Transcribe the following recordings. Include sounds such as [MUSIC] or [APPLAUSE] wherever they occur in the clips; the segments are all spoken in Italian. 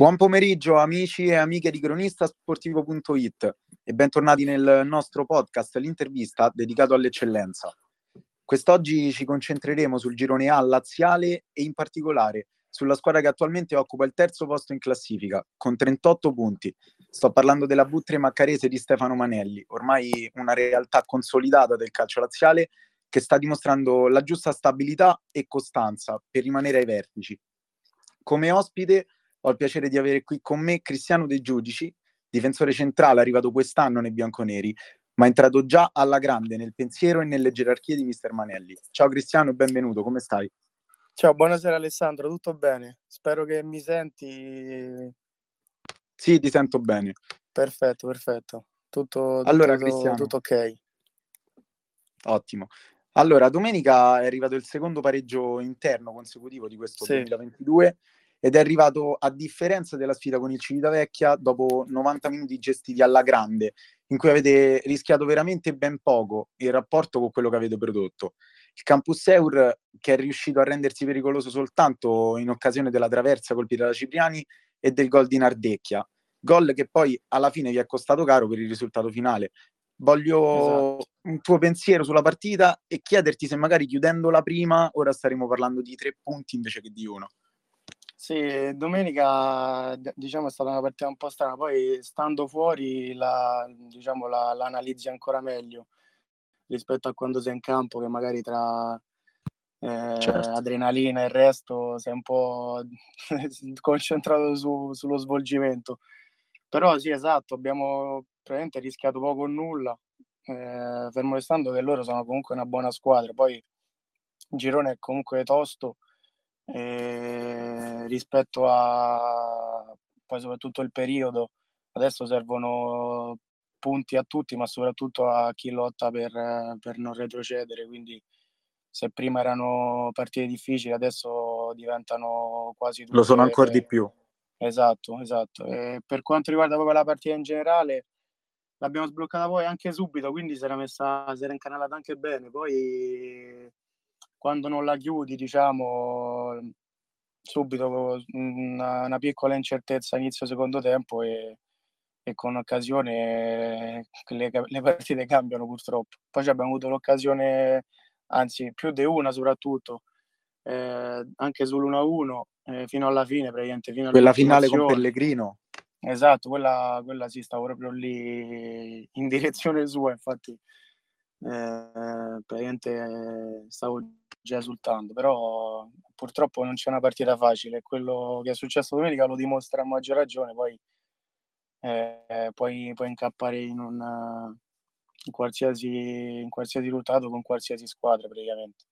Buon pomeriggio amici e amiche di cronistasportivo.it e bentornati nel nostro podcast, l'intervista dedicato all'eccellenza. Quest'oggi ci concentreremo sul girone A laziale e in particolare sulla squadra che attualmente occupa il terzo posto in classifica con 38 punti. Sto parlando della Butre Maccarese di Stefano Manelli, ormai una realtà consolidata del calcio laziale che sta dimostrando la giusta stabilità e costanza per rimanere ai vertici. Come ospite ho il piacere di avere qui con me Cristiano De Giudici, difensore centrale arrivato quest'anno nei bianconeri, ma entrato già alla grande nel pensiero e nelle gerarchie di Mister Manelli. Ciao Cristiano, benvenuto, come stai? Ciao, buonasera Alessandro, tutto bene? Spero che mi senti. Sì, ti sento bene. Perfetto, perfetto. Tutto, allora, tutto, Cristiano. tutto ok. Ottimo. Allora, domenica è arrivato il secondo pareggio interno consecutivo di questo Sì. 2022 ed è arrivato a differenza della sfida con il Civitavecchia dopo 90 minuti gestiti alla grande, in cui avete rischiato veramente ben poco in rapporto con quello che avete prodotto. Il Campus Eur, che è riuscito a rendersi pericoloso soltanto in occasione della traversa colpita da Cipriani e del gol di Nardecchia, gol che poi alla fine vi è costato caro per il risultato finale. Voglio Esatto. un tuo pensiero sulla partita e chiederti se magari chiudendola prima, ora staremo parlando di tre punti invece che di uno. Sì, domenica diciamo è stata una partita un po' strana, poi stando fuori la, diciamo, la, la analizzi ancora meglio rispetto a quando sei in campo, che magari tra eh, Certo. adrenalina e il resto sei un po' [LAUGHS] concentrato su- sullo svolgimento. Però sì, esatto, abbiamo praticamente rischiato poco o nulla, eh, fermo restando che loro sono comunque una buona squadra. Poi il girone è comunque tosto eh, rispetto a poi soprattutto il periodo. Adesso servono punti a tutti, ma soprattutto a chi lotta per, per non retrocedere. Quindi se prima erano partite difficili, adesso diventano quasi tutte... Lo sono ancora di più. Esatto, esatto. E per quanto riguarda proprio la partita in generale, l'abbiamo sbloccata poi anche subito, quindi si era messa, si era incanalata anche bene. Poi quando non la chiudi, diciamo, subito una, una piccola incertezza inizio secondo tempo e, e con occasione le, le partite cambiano purtroppo. Poi ci abbiamo avuto l'occasione, anzi più di una soprattutto, eh, anche sull'1-1 eh, fino alla fine, praticamente fino Quella finale con. Pellegrino. Esatto, quella, quella sì, stavo proprio lì in direzione sua, infatti eh, praticamente eh, stavo già esultando, però purtroppo non c'è una partita facile, quello che è successo domenica lo dimostra a maggior ragione, poi eh, puoi, puoi incappare in, un, in, qualsiasi, in qualsiasi risultato con qualsiasi squadra praticamente.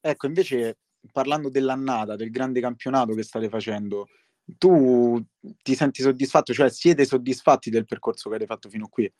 Ecco, invece parlando dell'annata, del grande campionato che state facendo, tu ti senti soddisfatto? Cioè siete soddisfatti del percorso che avete fatto fino a qui?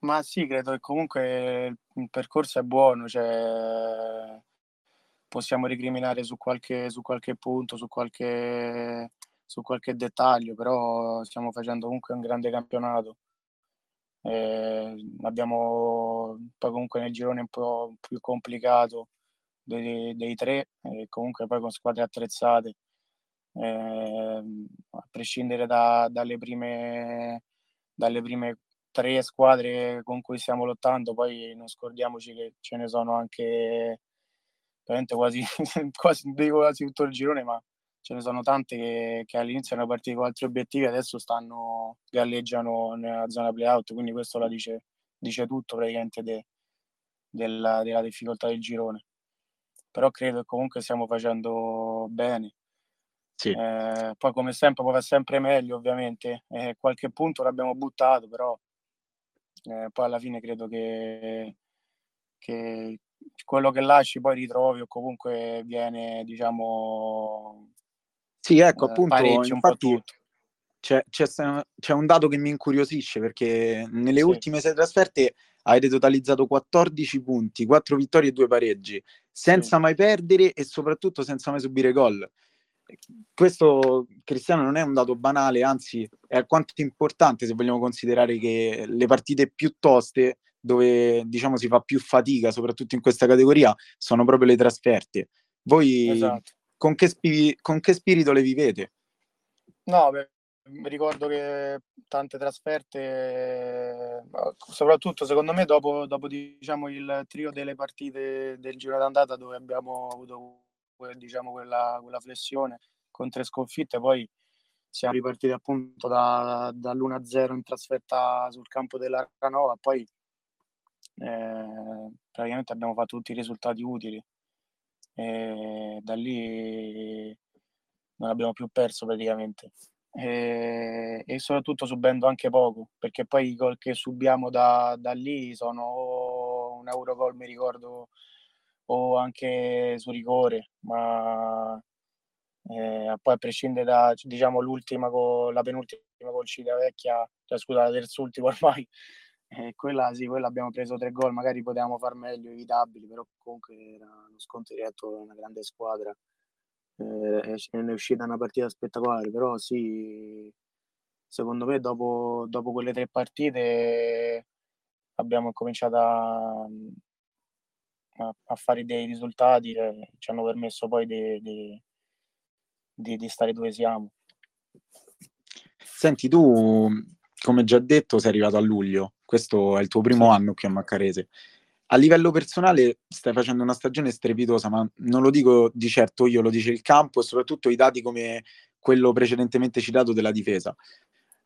Ma sì, credo che comunque il percorso è buono, cioè possiamo ricriminare su qualche, su qualche punto, su qualche, su qualche dettaglio, però stiamo facendo comunque un grande campionato. Eh, abbiamo poi comunque nel girone un po' più complicato dei, dei tre, e comunque poi con squadre attrezzate. Eh, a prescindere da, dalle, prime, dalle prime tre squadre con cui stiamo lottando, poi non scordiamoci che ce ne sono anche veramente quasi, [LAUGHS] quasi, quasi tutto il girone, ma ce ne sono tante che, che all'inizio erano partite con altri obiettivi, adesso stanno, galleggiano nella zona playout, quindi questo la dice, dice tutto praticamente de, della, della difficoltà del girone. Però credo che comunque stiamo facendo bene. Sì. Eh, poi come sempre può fare sempre meglio ovviamente eh, qualche punto l'abbiamo buttato però eh, poi alla fine credo che, che, quello che lasci poi ritrovi o comunque viene diciamo sì ecco appunto un po' tutto c'è, c'è, c'è, un dato che mi incuriosisce perché nelle sì. ultime sei trasferte avete totalizzato 14 punti, 4 vittorie e 2 pareggi, senza sì. mai perdere e soprattutto senza mai subire gol. Questo, Cristiano, non è un dato banale, anzi è alquanto importante se vogliamo considerare che le partite più toste, dove diciamo si fa più fatica, soprattutto in questa categoria, sono proprio le trasferte. Voi esatto. con, che spi- con che spirito le vivete? No, beh, mi ricordo che tante trasferte, soprattutto secondo me dopo, dopo diciamo, il trio delle partite del giro d'andata dove abbiamo avuto diciamo, quella, quella flessione con tre sconfitte, poi siamo ripartiti appunto da, dall'1-0 in trasferta sul campo della Canova, poi eh, praticamente abbiamo fatto tutti i risultati utili. E da lì non abbiamo più perso praticamente. E, e soprattutto subendo anche poco perché poi i gol che subiamo da, da lì sono un Eurogol mi ricordo o anche su rigore ma eh, poi a prescindere da diciamo l'ultima con la penultima col Civitavecchia cioè scusa la terz'ultima [LAUGHS] ormai eh, quella sì, quella abbiamo preso tre gol, magari potevamo far meglio, evitabili, però comunque era uno scontro diretto, una grande squadra, eh, è uscita una partita spettacolare, però sì, secondo me dopo, dopo quelle tre partite abbiamo cominciato a, a, a fare dei risultati che ci hanno permesso poi di, di, di, di stare dove siamo. Senti, tu come già detto, sei arrivato a luglio, questo è il tuo primo sì. anno qui a Maccarese. A livello personale stai facendo una stagione strepitosa, ma non lo dico di certo io, lo dice il campo e soprattutto i dati come quello precedentemente citato della difesa.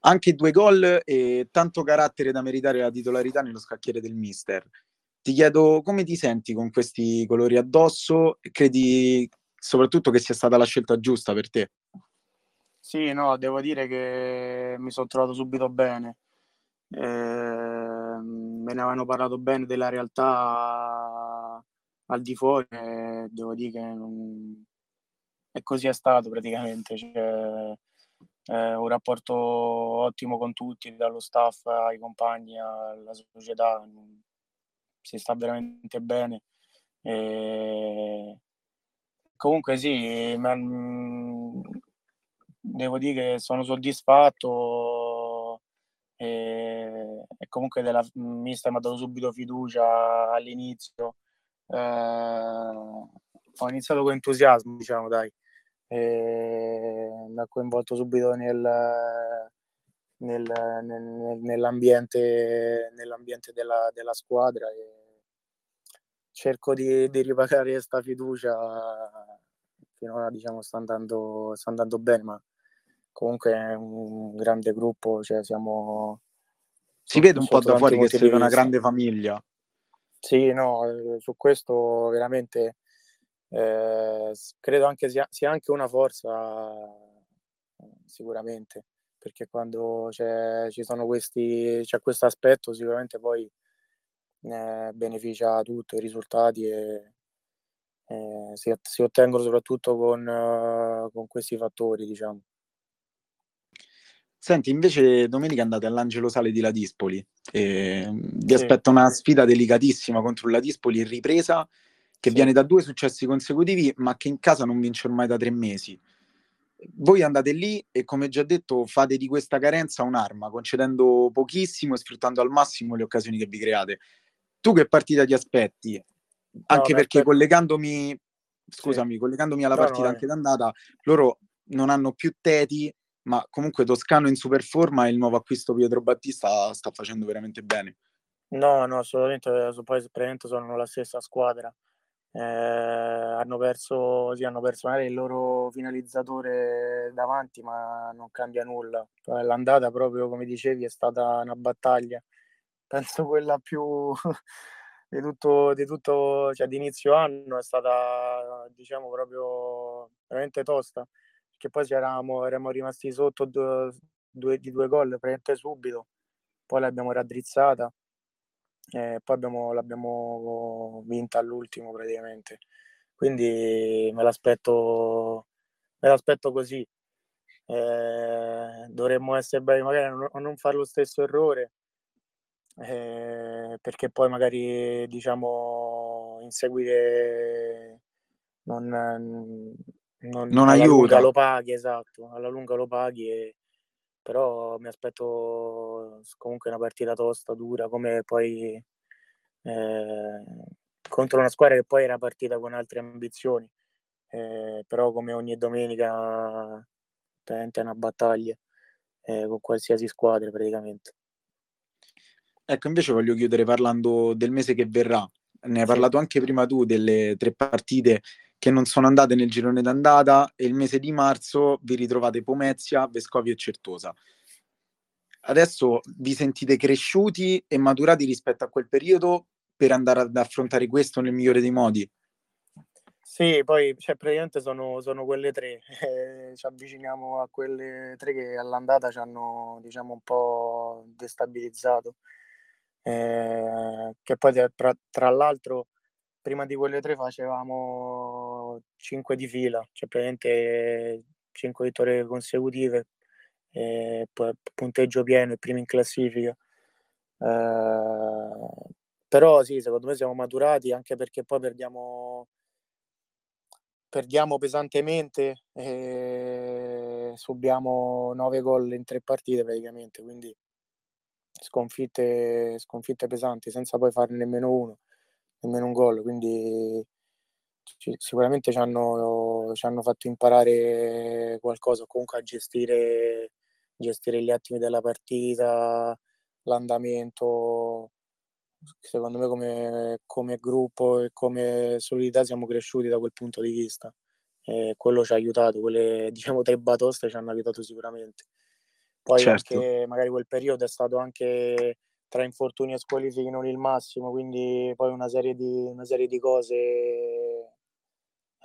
Anche due gol e tanto carattere da meritare la titolarità nello scacchiere del mister. Ti chiedo come ti senti con questi colori addosso credi soprattutto che sia stata la scelta giusta per te? Sì, no, devo dire che mi sono trovato subito bene. Eh, me ne avevano parlato bene della realtà al di fuori e devo dire che non... e così è stato praticamente. Cioè, eh, un rapporto ottimo con tutti, dallo staff ai compagni alla società. Si sta veramente bene. E... Comunque sì, ma, devo dire che sono soddisfatto e, e comunque della mister mi ha dato subito fiducia all'inizio. Eh, ho iniziato con entusiasmo, diciamo, dai. E mi ha coinvolto subito nel, nel, nel, nell'ambiente, nell'ambiente della, della, squadra e cerco di, di ripagare questa fiducia finora diciamo sta andando, sta andando bene ma comunque è un grande gruppo, cioè siamo... Si vede un po' da fuori che siete una grande famiglia. Sì, no, eh, su questo veramente eh, credo anche sia, sia, anche una forza sicuramente, perché quando c'è, ci sono questi, c'è questo aspetto sicuramente poi eh, beneficia tutto, i risultati e, eh, si, si, ottengono soprattutto con, uh, con questi fattori, diciamo. Senti, invece domenica andate all'Angelo Sale di Ladispoli. E vi sì. aspetta una sfida delicatissima contro la Dispoli in ripresa, che sì. viene da due successi consecutivi, ma che in casa non vince ormai da tre mesi. Voi andate lì e, come già detto, fate di questa carenza un'arma, concedendo pochissimo e sfruttando al massimo le occasioni che vi create. Tu che partita ti aspetti? Anche no, perché aspetta. collegandomi, scusami, sì. collegandomi alla no, partita no, anche d'andata, loro non hanno più Teti, ma comunque Toscano in super forma e il nuovo acquisto Pietro Battista sta facendo veramente bene. No, no, assolutamente, poi praticamente sono la stessa squadra. Eh, hanno perso, sì, hanno perso magari il loro finalizzatore davanti, ma non cambia nulla. L'andata proprio, come dicevi, è stata una battaglia. Penso quella più [LAUGHS] di tutto, di tutto, cioè di inizio anno è stata, diciamo, proprio veramente tosta che poi eravamo, eravamo rimasti sotto due, due, di due gol praticamente subito, poi l'abbiamo raddrizzata e poi abbiamo, l'abbiamo vinta all'ultimo praticamente. Quindi me l'aspetto, me l'aspetto così. Eh, dovremmo essere bravi magari a non fare lo stesso errore eh, perché poi magari diciamo inseguire non, non, non alla aiuta. lunga lo paghi, esatto, alla lunga lo paghi, e, però mi aspetto comunque una partita tosta, dura, come poi eh, contro una squadra che poi era partita con altre ambizioni, eh, però come ogni domenica veramente una battaglia eh, con qualsiasi squadra praticamente. Ecco, invece voglio chiudere parlando del mese che verrà. Ne hai parlato anche prima tu delle tre partite che non sono andate nel girone d'andata e il mese di marzo vi ritrovate Pomezia, Vescovi e Certosa. Adesso vi sentite cresciuti e maturati rispetto a quel periodo per andare ad affrontare questo nel migliore dei modi? Sì, poi cioè, praticamente sono, sono quelle tre, [LAUGHS] eh, ci avviciniamo a quelle tre che all'andata ci hanno diciamo un po' destabilizzato, eh, che poi tra, tra, l'altro prima di quelle tre facevamo cinque di fila, cioè praticamente cinque vittorie consecutive, eh, punteggio pieno e primi in classifica. Eh, però sì, secondo me siamo maturati anche perché poi perdiamo perdiamo pesantemente e subiamo 9 gol in tre partite praticamente, quindi sconfitte, sconfitte pesanti senza poi fare nemmeno uno, nemmeno un gol, quindi sicuramente ci hanno, ci hanno fatto imparare qualcosa, comunque a gestire, gestire gli attimi della partita, l'andamento, secondo me come, come, gruppo e come solidità siamo cresciuti da quel punto di vista. E quello ci ha aiutato, quelle [LAUGHS] diciamo tre batoste ci hanno aiutato sicuramente. Poi certo. anche magari quel periodo è stato anche tra infortuni e squalifiche non il massimo, quindi poi una serie di, una serie di cose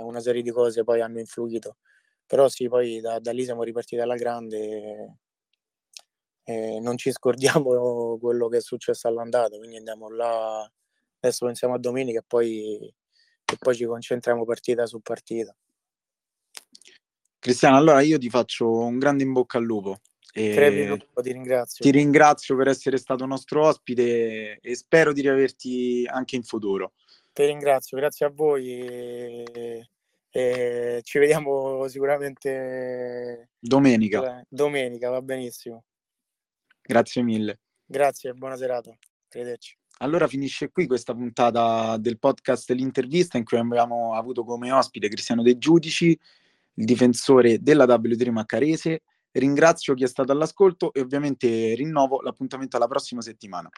una serie di cose poi hanno influito. Però sì, poi da, da lì siamo ripartiti alla grande e non ci scordiamo [LAUGHS] quello che è successo all'andata, quindi andiamo là, adesso pensiamo a domenica e poi, e poi ci concentriamo partita su partita. Cristiano, allora io ti faccio un grande in bocca al lupo. E ti ringrazio. Ti ringrazio per essere stato nostro ospite e spero di riaverti anche in futuro. Ti ringrazio, grazie a voi e, e ci vediamo sicuramente domenica. Domenica, va benissimo. Grazie mille. Grazie, buona serata. Arrivederci. Allora finisce qui questa puntata del podcast L'intervista in cui abbiamo avuto come ospite Cristiano De Giudici, il difensore della W3 Maccarese. Ringrazio chi è stato all'ascolto e ovviamente rinnovo l'appuntamento alla prossima settimana.